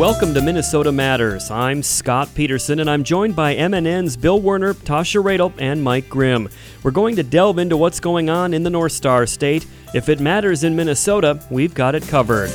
Welcome to Minnesota Matters. I'm Scott Peterson, and I'm joined by MNN's Bill Werner, Tasha Radel, and Mike Grimm. We're going to delve into what's going on in the North Star State. If it matters in Minnesota, we've got it covered.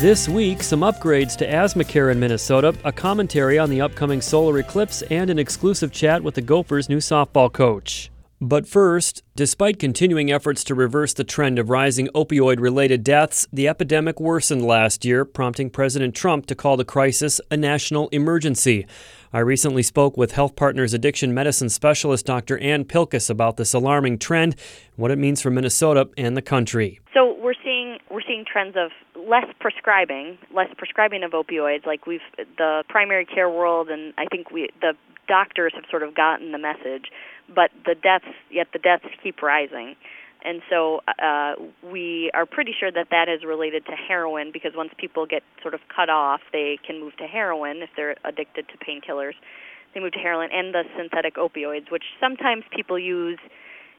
This week, some upgrades to asthma care in Minnesota, a commentary on the upcoming solar eclipse, and an exclusive chat with the Gophers' new softball coach. But first, despite continuing efforts to reverse the trend of rising opioid related deaths, the epidemic worsened last year, prompting President Trump to call the crisis a national emergency. I recently spoke with Health Partners addiction medicine specialist Dr. Ann Pilkus about this alarming trend, what it means for Minnesota and the country. So we're seeing we're seeing trends of less prescribing, less prescribing of opioids. Like we've the primary care world, and I think we the doctors have sort of gotten the message but the deaths yet the deaths keep rising and so uh, we are pretty sure that that is related to heroin because once people get sort of cut off, they can move to heroin if they're addicted to painkillers. They move to heroin and the synthetic opioids, which sometimes people use,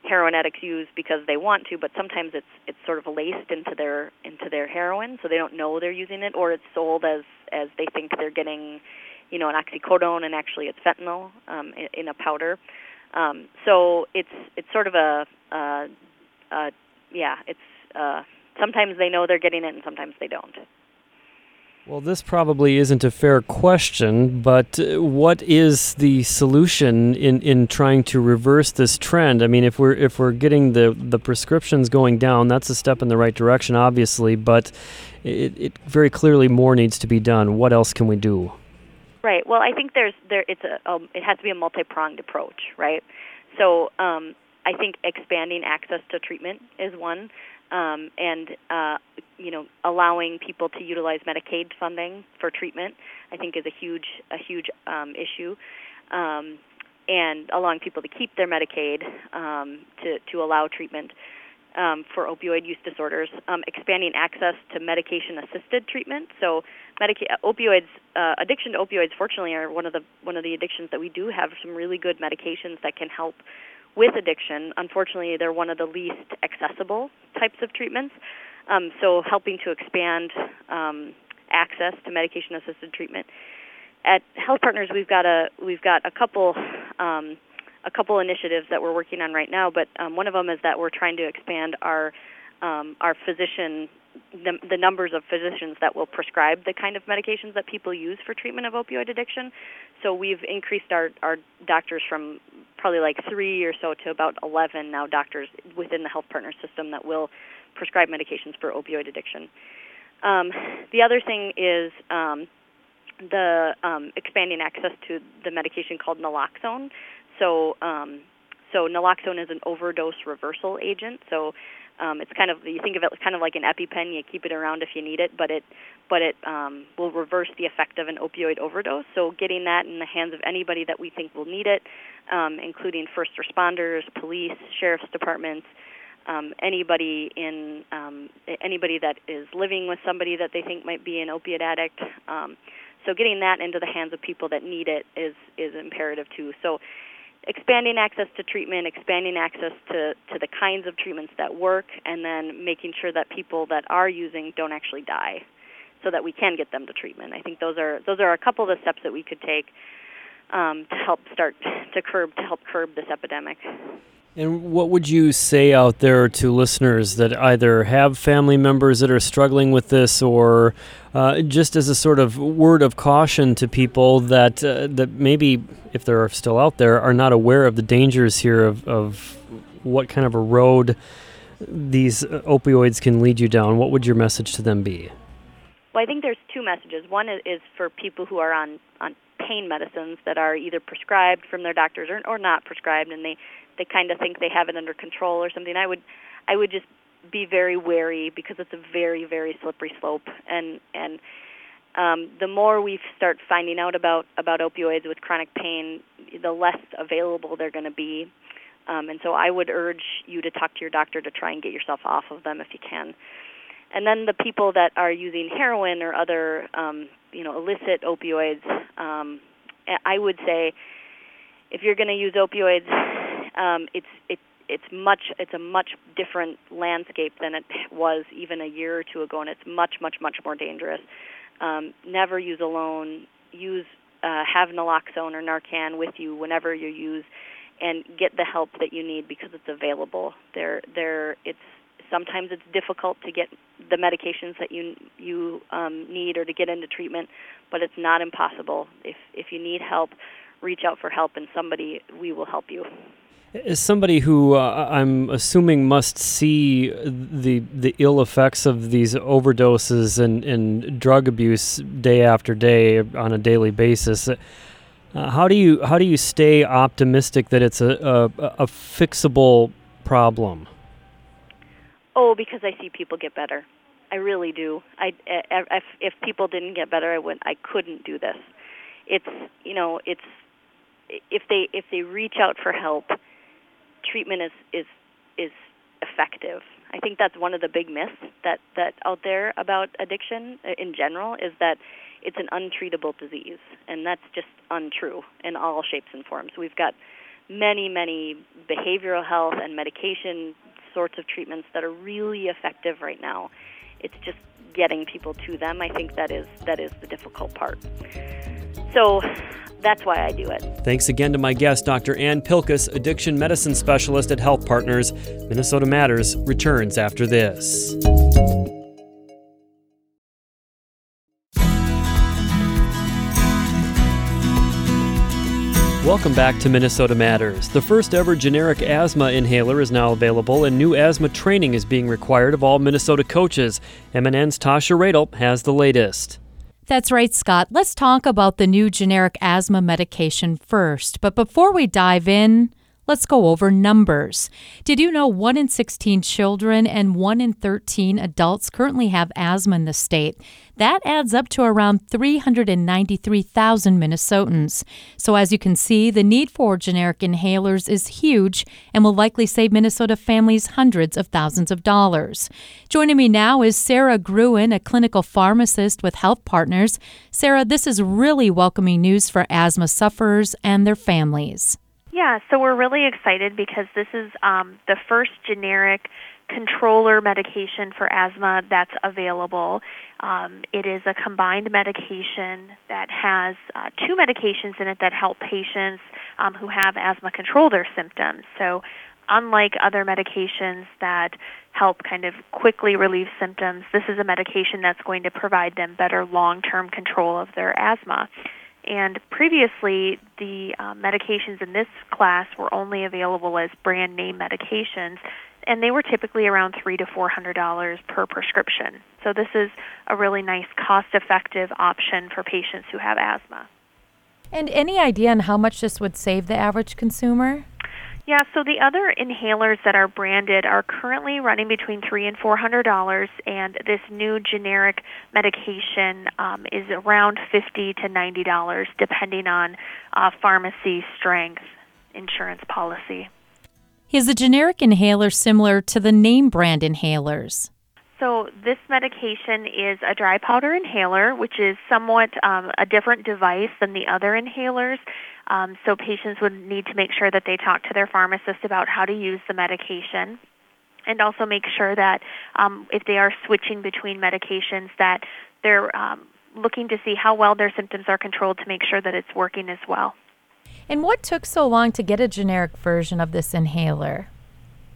heroin addicts use because they want to, but sometimes it's it's sort of laced into their into their heroin, so they don't know they're using it, or it's sold as as they think they're getting, you know, an oxycodone and actually it's fentanyl um, in, in a powder. Um, so it's it's sort of a, uh, uh, yeah, it's uh, sometimes they know they're getting it and sometimes they don't. Well, this probably isn't a fair question, but uh, what is the solution in, in trying to reverse this trend? I mean, if we're if we're getting the, the prescriptions going down, that's a step in the right direction, obviously, but it, it very clearly more needs to be done. What else can we do? Right. Well, I think there's there it's a um, it has to be a multi-pronged approach, right? So um, I think expanding access to treatment is one, um, and uh, you know allowing people to utilize Medicaid funding for treatment, I think is a huge a huge um, issue. Um, and allowing people to keep their Medicaid um, to to allow treatment um, for opioid use disorders, um, expanding access to medication-assisted treatment. So, medica- opioids, uh, addiction to opioids, fortunately, are one of the one of the addictions that we do have some really good medications that can help with addiction. Unfortunately, they're one of the least accessible types of treatments. Um, so, helping to expand um, access to medication-assisted treatment. At Health Partners, we've got a we've got a couple um, a couple initiatives that we're working on right now, but um, one of them is that we're trying to expand our um, our physician the, the numbers of physicians that will prescribe the kind of medications that people use for treatment of opioid addiction. So we've increased our our doctors from probably like three or so to about 11 now doctors within the health partner system that will prescribe medications for opioid addiction. Um, the other thing is um, the um, expanding access to the medication called naloxone. So, um, so naloxone is an overdose reversal agent. So, um, it's kind of you think of it kind of like an EpiPen. You keep it around if you need it, but it but it um, will reverse the effect of an opioid overdose. So, getting that in the hands of anybody that we think will need it, um, including first responders, police, sheriff's departments. Um, anybody in um, anybody that is living with somebody that they think might be an opiate addict. Um, so getting that into the hands of people that need it is is imperative too. So expanding access to treatment, expanding access to, to the kinds of treatments that work, and then making sure that people that are using don't actually die, so that we can get them to treatment. I think those are those are a couple of the steps that we could take um, to help start to curb to help curb this epidemic. And what would you say out there to listeners that either have family members that are struggling with this, or uh, just as a sort of word of caution to people that uh, that maybe, if they're still out there, are not aware of the dangers here of, of what kind of a road these opioids can lead you down? What would your message to them be? Well, I think there's two messages. One is for people who are on on pain medicines that are either prescribed from their doctors or, or not prescribed, and they they kind of think they have it under control or something. I would I would just be very wary because it's a very very slippery slope and and um, the more we start finding out about about opioids with chronic pain, the less available they're going to be. Um, and so I would urge you to talk to your doctor to try and get yourself off of them if you can. And then the people that are using heroin or other, um, you know, illicit opioids, um, I would say if you're going to use opioids, um, it's it it's much it's a much different landscape than it was even a year or two ago, and it's much much much more dangerous. Um, never use alone. Use uh, have naloxone or Narcan with you whenever you use, and get the help that you need because it's available. There there it's sometimes it's difficult to get the medications that you you um, need or to get into treatment, but it's not impossible. If if you need help, reach out for help, and somebody we will help you. As somebody who uh, I'm assuming must see the the ill effects of these overdoses and, and drug abuse day after day on a daily basis, uh, how do you how do you stay optimistic that it's a, a, a fixable problem? Oh, because I see people get better. I really do. I if, if people didn't get better, I would I couldn't do this. It's you know it's if they if they reach out for help treatment is is is effective. I think that's one of the big myths that that out there about addiction uh, in general is that it's an untreatable disease, and that's just untrue in all shapes and forms. We've got many many behavioral health and medication sorts of treatments that are really effective right now. It's just getting people to them. I think that is that is the difficult part. So that's why I do it. Thanks again to my guest, Dr. Ann Pilkus, addiction medicine specialist at Health Partners. Minnesota Matters returns after this. Welcome back to Minnesota Matters. The first ever generic asthma inhaler is now available, and new asthma training is being required of all Minnesota coaches. MNN's Tasha Radel has the latest. That's right, Scott. Let's talk about the new generic asthma medication first. But before we dive in, Let's go over numbers. Did you know 1 in 16 children and 1 in 13 adults currently have asthma in the state? That adds up to around 393,000 Minnesotans. So, as you can see, the need for generic inhalers is huge and will likely save Minnesota families hundreds of thousands of dollars. Joining me now is Sarah Gruen, a clinical pharmacist with Health Partners. Sarah, this is really welcoming news for asthma sufferers and their families. Yeah, so we're really excited because this is um, the first generic controller medication for asthma that's available. Um, it is a combined medication that has uh, two medications in it that help patients um, who have asthma control their symptoms. So, unlike other medications that help kind of quickly relieve symptoms, this is a medication that's going to provide them better long term control of their asthma. And previously, the uh, medications in this class were only available as brand name medications, and they were typically around three to four hundred dollars per prescription. So this is a really nice, cost-effective option for patients who have asthma. And any idea on how much this would save the average consumer? Yeah, so the other inhalers that are branded are currently running between three and four hundred dollars, and this new generic medication um, is around fifty to ninety dollars, depending on uh, pharmacy strength insurance policy. Is the generic inhaler similar to the name brand inhalers? So this medication is a dry powder inhaler, which is somewhat um, a different device than the other inhalers. Um, so patients would need to make sure that they talk to their pharmacist about how to use the medication and also make sure that um, if they are switching between medications that they're um, looking to see how well their symptoms are controlled to make sure that it's working as well. And what took so long to get a generic version of this inhaler?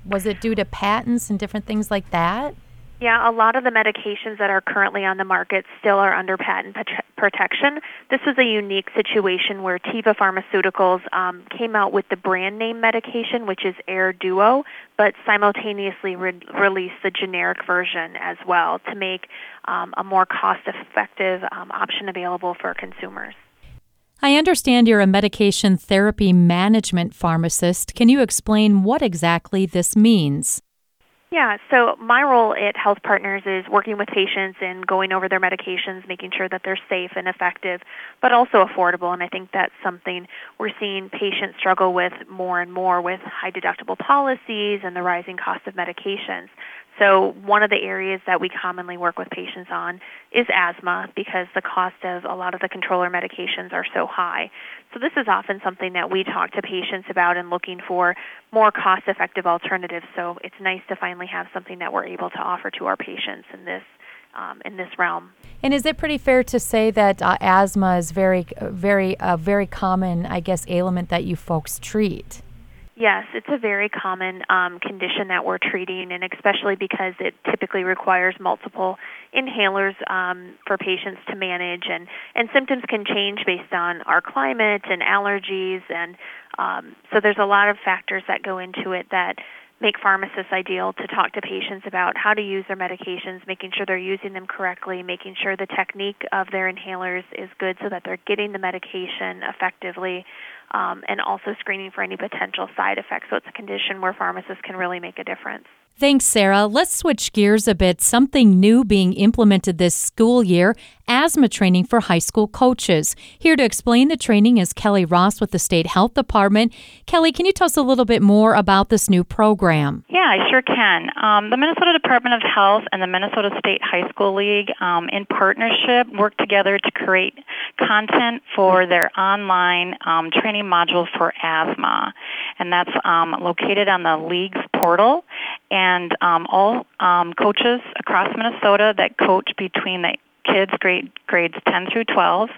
Was it due to patents and different things like that? Yeah, a lot of the medications that are currently on the market still are under patent protection. This is a unique situation where Teva Pharmaceuticals um, came out with the brand name medication, which is AirDuo, but simultaneously re- released the generic version as well to make um, a more cost effective um, option available for consumers. I understand you're a medication therapy management pharmacist. Can you explain what exactly this means? Yeah, so my role at Health Partners is working with patients and going over their medications, making sure that they're safe and effective, but also affordable. And I think that's something we're seeing patients struggle with more and more with high deductible policies and the rising cost of medications. So, one of the areas that we commonly work with patients on is asthma because the cost of a lot of the controller medications are so high. So, this is often something that we talk to patients about and looking for more cost effective alternatives. So, it's nice to finally have something that we're able to offer to our patients in this. Um, in this realm. And is it pretty fair to say that uh, asthma is very, very, uh, very common, I guess, ailment that you folks treat? Yes, it's a very common um, condition that we're treating, and especially because it typically requires multiple inhalers um, for patients to manage, and, and symptoms can change based on our climate and allergies, and um, so there's a lot of factors that go into it that make pharmacists ideal to talk to patients about how to use their medications, making sure they're using them correctly, making sure the technique of their inhalers is good so that they're getting the medication effectively um, and also screening for any potential side effects. So it's a condition where pharmacists can really make a difference. Thanks, Sarah. Let's switch gears a bit. Something new being implemented this school year asthma training for high school coaches. Here to explain the training is Kelly Ross with the State Health Department. Kelly, can you tell us a little bit more about this new program? Yeah, I sure can. Um, the Minnesota Department of Health and the Minnesota State High School League, um, in partnership, work together to create content for their online um, training module for asthma. And that's um, located on the league's portal. And um, all um, coaches across Minnesota that coach between the kids grade, grades 10 through 12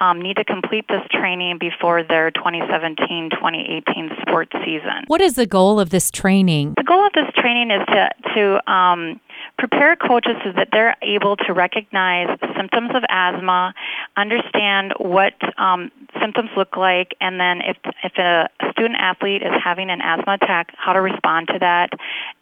um, need to complete this training before their 2017-2018 sports season. What is the goal of this training? The goal of this training is to, to um, prepare coaches so that they're able to recognize symptoms of asthma, understand what um, symptoms look like, and then if, if a student athlete is having an asthma attack, how to respond to that,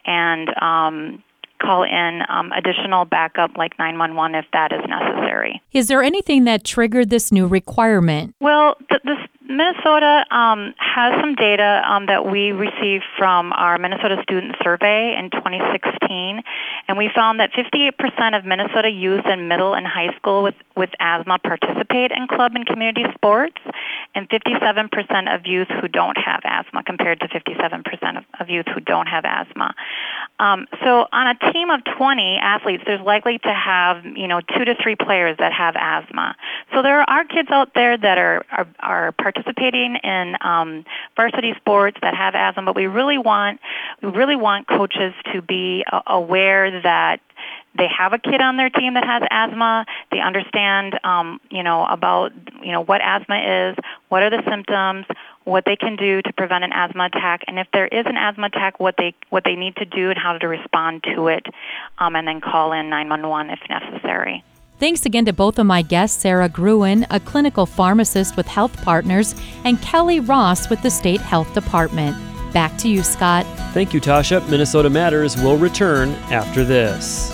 and um, call in um, additional backup like 911 if that is necessary. Is there anything that triggered this new requirement? Well, th- this Minnesota um, has some data um, that we received from our Minnesota Student Survey in 2016, and we found that 58% of Minnesota youth in middle and high school with, with asthma participate in club and community sports, and 57% of youth who don't have asthma compared to 57% of, of youth who don't have asthma. Um, so on a team of 20 athletes, there's likely to have, you know, two to three players that have asthma. So there are kids out there that are, are, are participating in um, varsity sports that have asthma, but we really want we really want coaches to be aware that they have a kid on their team that has asthma. They understand, um, you know, about you know what asthma is, what are the symptoms, what they can do to prevent an asthma attack, and if there is an asthma attack, what they what they need to do and how to respond to it, um, and then call in 911 if necessary. Thanks again to both of my guests, Sarah Gruen, a clinical pharmacist with Health Partners, and Kelly Ross with the State Health Department. Back to you, Scott. Thank you, Tasha. Minnesota Matters will return after this.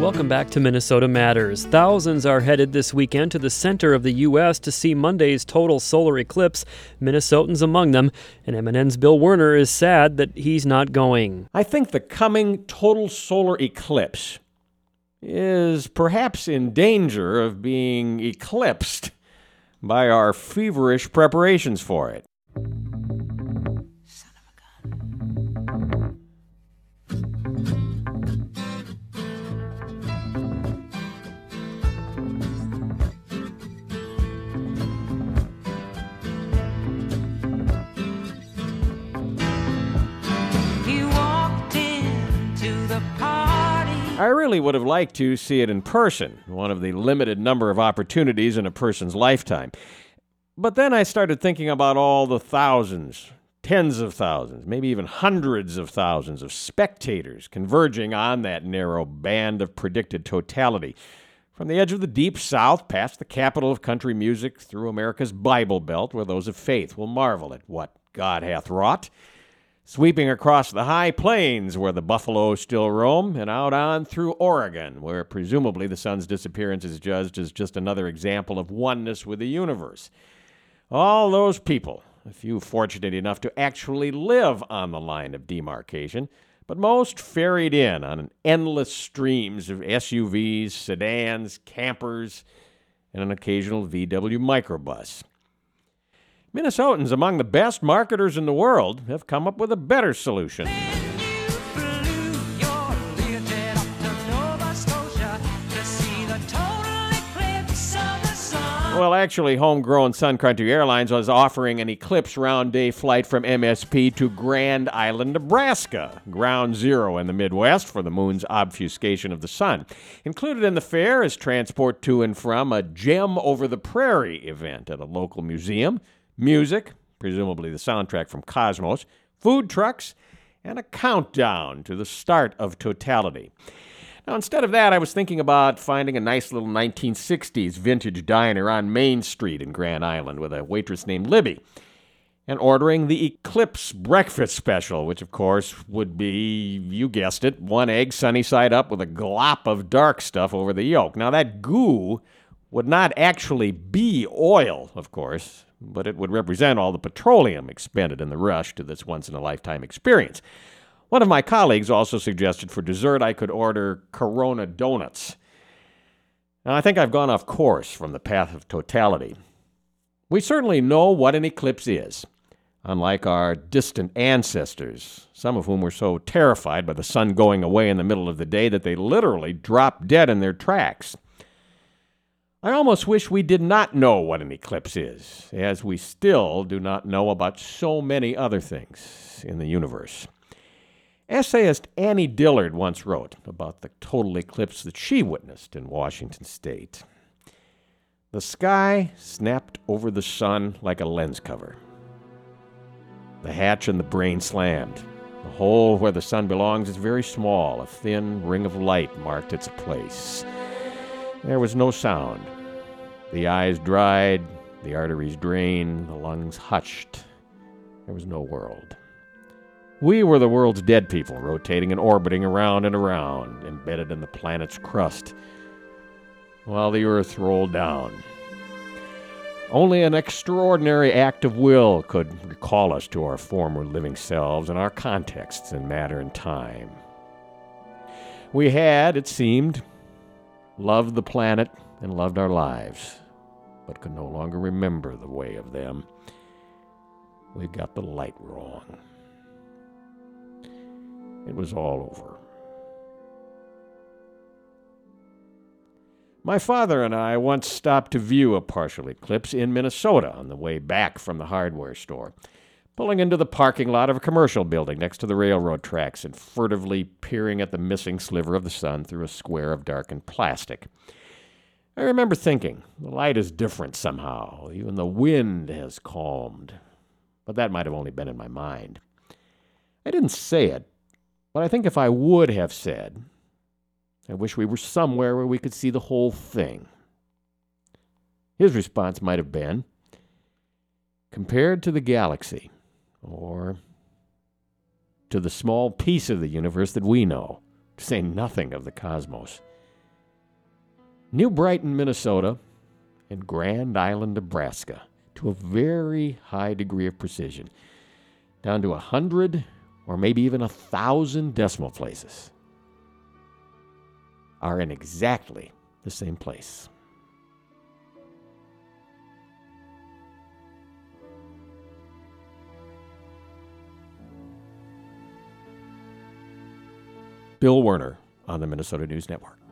Welcome back to Minnesota Matters. Thousands are headed this weekend to the center of the U.S. to see Monday's total solar eclipse, Minnesotans among them. And MNN's Bill Werner is sad that he's not going. I think the coming total solar eclipse is perhaps in danger of being eclipsed by our feverish preparations for it. I really would have liked to see it in person, one of the limited number of opportunities in a person's lifetime. But then I started thinking about all the thousands, tens of thousands, maybe even hundreds of thousands of spectators converging on that narrow band of predicted totality. From the edge of the deep south, past the capital of country music, through America's Bible Belt, where those of faith will marvel at what God hath wrought sweeping across the high plains where the buffalo still roam, and out on through Oregon, where presumably the sun's disappearance is judged as just another example of oneness with the universe. All those people, a few fortunate enough to actually live on the line of demarcation, but most ferried in on endless streams of SUVs, sedans, campers, and an occasional VW microbus. Minnesotans, among the best marketers in the world, have come up with a better solution. Well, actually, homegrown Sun Country Airlines was offering an eclipse round day flight from MSP to Grand Island, Nebraska, ground zero in the Midwest for the moon's obfuscation of the sun. Included in the fare is transport to and from a Gem Over the Prairie event at a local museum, music, presumably the soundtrack from Cosmos, food trucks, and a countdown to the start of totality. Now, instead of that, I was thinking about finding a nice little 1960s vintage diner on Main Street in Grand Island with a waitress named Libby and ordering the Eclipse breakfast special, which of course would be, you guessed it, one egg sunny side up with a glop of dark stuff over the yolk. Now, that goo would not actually be oil, of course, but it would represent all the petroleum expended in the rush to this once in a lifetime experience. One of my colleagues also suggested for dessert I could order Corona donuts. Now, I think I've gone off course from the path of totality. We certainly know what an eclipse is, unlike our distant ancestors, some of whom were so terrified by the sun going away in the middle of the day that they literally dropped dead in their tracks. I almost wish we did not know what an eclipse is, as we still do not know about so many other things in the universe. Essayist Annie Dillard once wrote about the total eclipse that she witnessed in Washington state. The sky snapped over the sun like a lens cover. The hatch in the brain slammed. The hole where the sun belongs is very small. A thin ring of light marked its place. There was no sound. The eyes dried, the arteries drained, the lungs hushed. There was no world. We were the world's dead people, rotating and orbiting around and around, embedded in the planet's crust, while the Earth rolled down. Only an extraordinary act of will could recall us to our former living selves and our contexts in matter and time. We had, it seemed, loved the planet and loved our lives, but could no longer remember the way of them. We got the light wrong. It was all over. My father and I once stopped to view a partial eclipse in Minnesota on the way back from the hardware store, pulling into the parking lot of a commercial building next to the railroad tracks and furtively peering at the missing sliver of the sun through a square of darkened plastic. I remember thinking, the light is different somehow. Even the wind has calmed. But that might have only been in my mind. I didn't say it, but I think if I would have said, I wish we were somewhere where we could see the whole thing, his response might have been, compared to the galaxy, or to the small piece of the universe that we know, to say nothing of the cosmos. New Brighton, Minnesota, and Grand Island, Nebraska, to a very high degree of precision, down to a hundred or maybe even a thousand decimal places, are in exactly the same place. Bill Werner on the Minnesota News Network.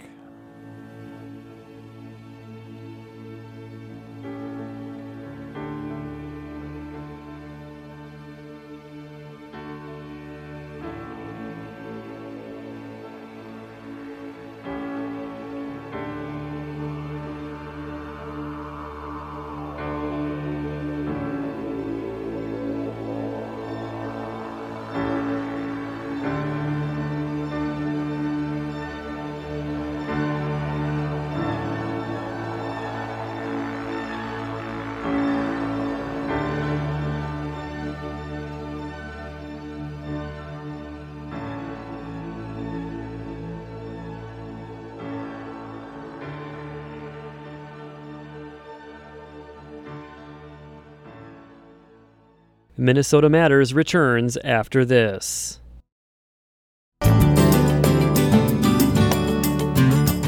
Minnesota Matters returns after this.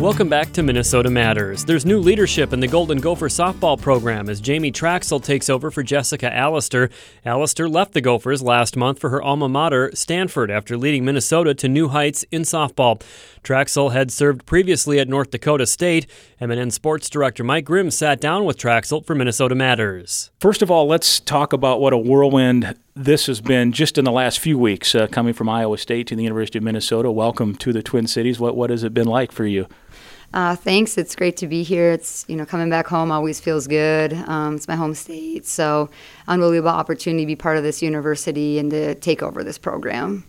Welcome back to Minnesota Matters. There's new leadership in the Golden Gopher softball program as Jamie Trachsel takes over for Jessica Allister. Allister left the Gophers last month for her alma mater, Stanford, after leading Minnesota to new heights in softball. Trachsel had served previously at North Dakota State. MNN Sports Director Mike Grimm sat down with Trachsel for Minnesota Matters. First of all, let's talk about what a whirlwind this has been just in the last few weeks, uh, coming from Iowa State to the University of Minnesota. Welcome to the Twin Cities. What what has it been like for you? Uh, thanks. It's great to be here. It's you know coming back home always feels good. Um, it's my home state, so unbelievable opportunity to be part of this university and to take over this program.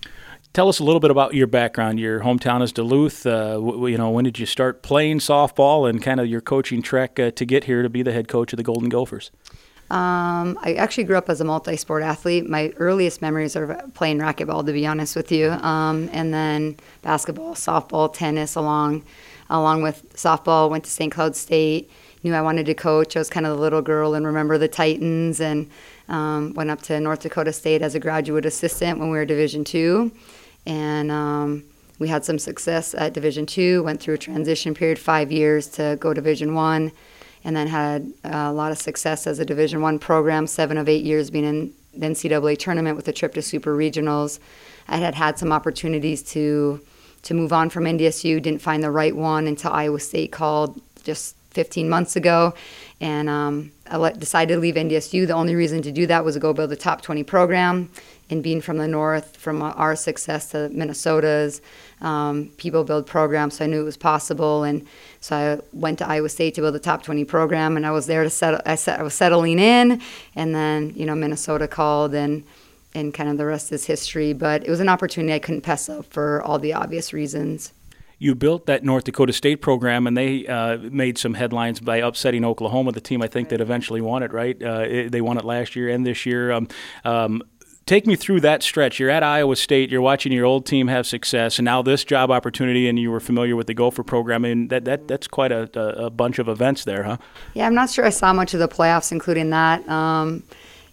Tell us a little bit about your background. Your hometown is Duluth. Uh, w- you know, when did you start playing softball, and kind of your coaching trek uh, to get here to be the head coach of the Golden Gophers? Um, I actually grew up as a multi-sport athlete. My earliest memories are playing racquetball, to be honest with you, um, and then basketball, softball, tennis, along along with softball. Went to St. Cloud State. Knew I wanted to coach. I was kind of the little girl and remember the Titans, and um, went up to North Dakota State as a graduate assistant when we were Division two, and um, we had some success at Division two. Went through a transition period, five years to go Division one and then had a lot of success as a Division One program. Seven of eight years being in the NCAA tournament with a trip to Super Regionals. I had had some opportunities to to move on from NDSU. Didn't find the right one until Iowa State called just 15 months ago, and um, I decided to leave NDSU. The only reason to do that was to go build a top 20 program. And being from the north, from our success to Minnesota's, um, people build programs, so I knew it was possible. And so I went to Iowa State to build a top 20 program, and I was there to settle. I, set, I was settling in, and then you know Minnesota called, and and kind of the rest is history. But it was an opportunity I couldn't pass up for all the obvious reasons you built that North Dakota State program, and they uh, made some headlines by upsetting Oklahoma, the team I think that eventually won it. Right? Uh, it, they won it last year and this year. Um, um, take me through that stretch. You're at Iowa State. You're watching your old team have success, and now this job opportunity, and you were familiar with the Gopher program, and that, that that's quite a, a bunch of events there, huh? Yeah, I'm not sure I saw much of the playoffs, including that. Um,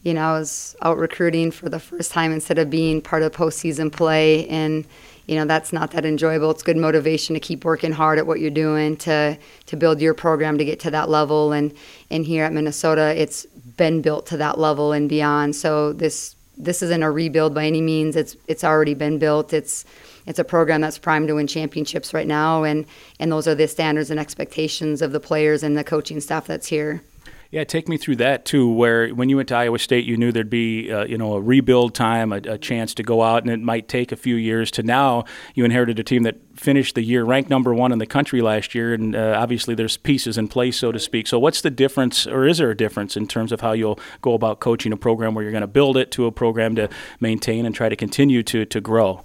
you know, I was out recruiting for the first time instead of being part of postseason play, and you know that's not that enjoyable. It's good motivation to keep working hard at what you're doing to to build your program to get to that level. And and here at Minnesota, it's been built to that level and beyond. So this this isn't a rebuild by any means. It's it's already been built. It's it's a program that's primed to win championships right now, and and those are the standards and expectations of the players and the coaching staff that's here. Yeah, take me through that too. Where when you went to Iowa State, you knew there'd be uh, you know a rebuild time, a, a, chance to go out, and it might take a few years. To now, you inherited a team that finished the year ranked number one in the country last year, and uh, obviously there's pieces in place, so to speak. So, what's the difference, or is there a difference in terms of how you'll go about coaching a program where you're going to build it to a program to maintain and try to continue to to grow?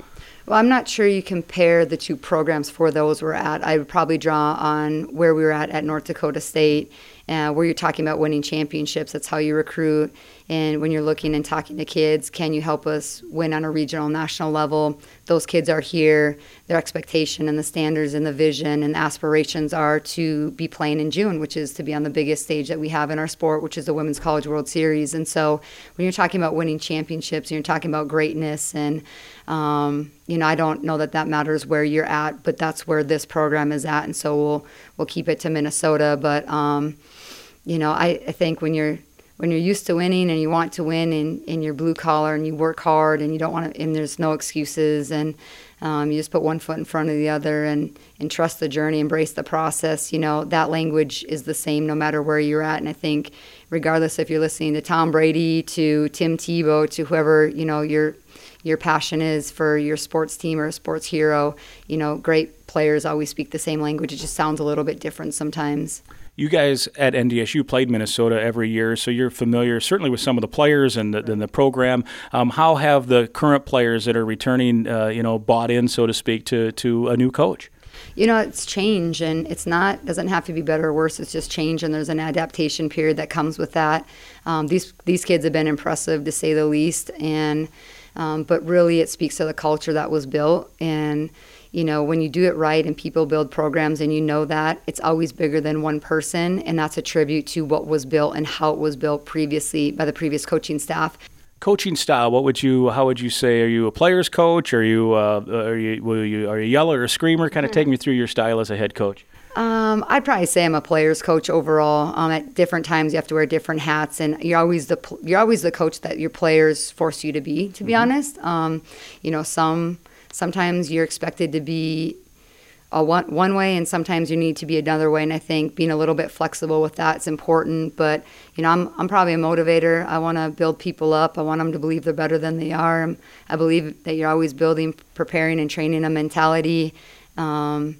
Well, I'm not sure you compare the two programs for those we're at. I would probably draw on where we were at at North Dakota State uh, where you're talking about winning championships. That's how you recruit. And when you're looking and talking to kids, can you help us win on a regional, national level? Those kids are here. Their expectation and the standards and the vision and aspirations are to be playing in June, which is to be on the biggest stage that we have in our sport, which is the Women's College World Series. And so when you're talking about winning championships and you're talking about greatness and um, you know, I don't know that that matters where you're at, but that's where this program is at, and so we'll we'll keep it to Minnesota. But um, you know, I, I think when you're when you're used to winning and you want to win and, and you're blue collar and you work hard and you don't want to and there's no excuses and um, you just put one foot in front of the other and, and trust the journey embrace the process you know that language is the same no matter where you're at and i think regardless if you're listening to tom brady to tim tebow to whoever you know your your passion is for your sports team or a sports hero. You know great players always speak the same language. It just sounds a little bit different sometimes. You guys at NDSU played Minnesota every year, so you're familiar certainly with some of the players and the, and the program. Um, how have the current players that are returning, uh, you know, bought in, so to speak, to to a new coach? you know it's change and it's not doesn't have to be better or worse. It's just change and there's an adaptation period that comes with that. Um, these these kids have been impressive to say the least and um, but really it speaks to the culture that was built and you know, when you do it right and people build programs and you know that, it's always bigger than one person. And that's a tribute to what was built and how it was built previously by the previous coaching staff. Coaching style, what would you, how would you say? Are you a player's coach? Are you, uh, are you, Will you, are you a yeller or a screamer? Kind of mm-hmm. take me through your style as a head coach. Um, I'd probably say I'm a player's coach overall. Um, at different times, you have to wear different hats, and you're always the you're always the coach that your players force you to be. To be honest, um, you know, some sometimes you're expected to be a one one way, and sometimes you need to be another way. And I think being a little bit flexible with that is important. But you know, I'm I'm probably a motivator. I want to build people up. I want them to believe they're better than they are. I believe that you're always building, preparing, and training a mentality. Um,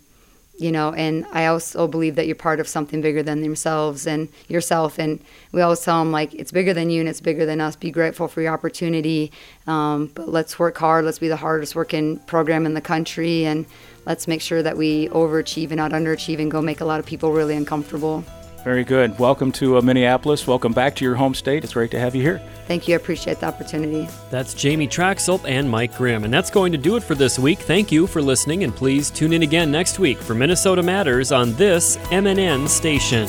you know and i also believe that you're part of something bigger than themselves and yourself. And we always tell them like it's bigger than you and it's bigger than us. Be grateful for your opportunity. Um, but let's work hard. Let's be the hardest working program in the country. And let's make sure that we overachieve and not underachieve and go make a lot of people really uncomfortable Very good. Welcome to uh, Minneapolis. Welcome back to your home state. It's great to have you here. thank you i appreciate the opportunity That's Jamie Trachsel and Mike Grimm. And that's going to do it for this week. Thank you for listening, and please tune in again next week for Minnesota Matters on this MNN station.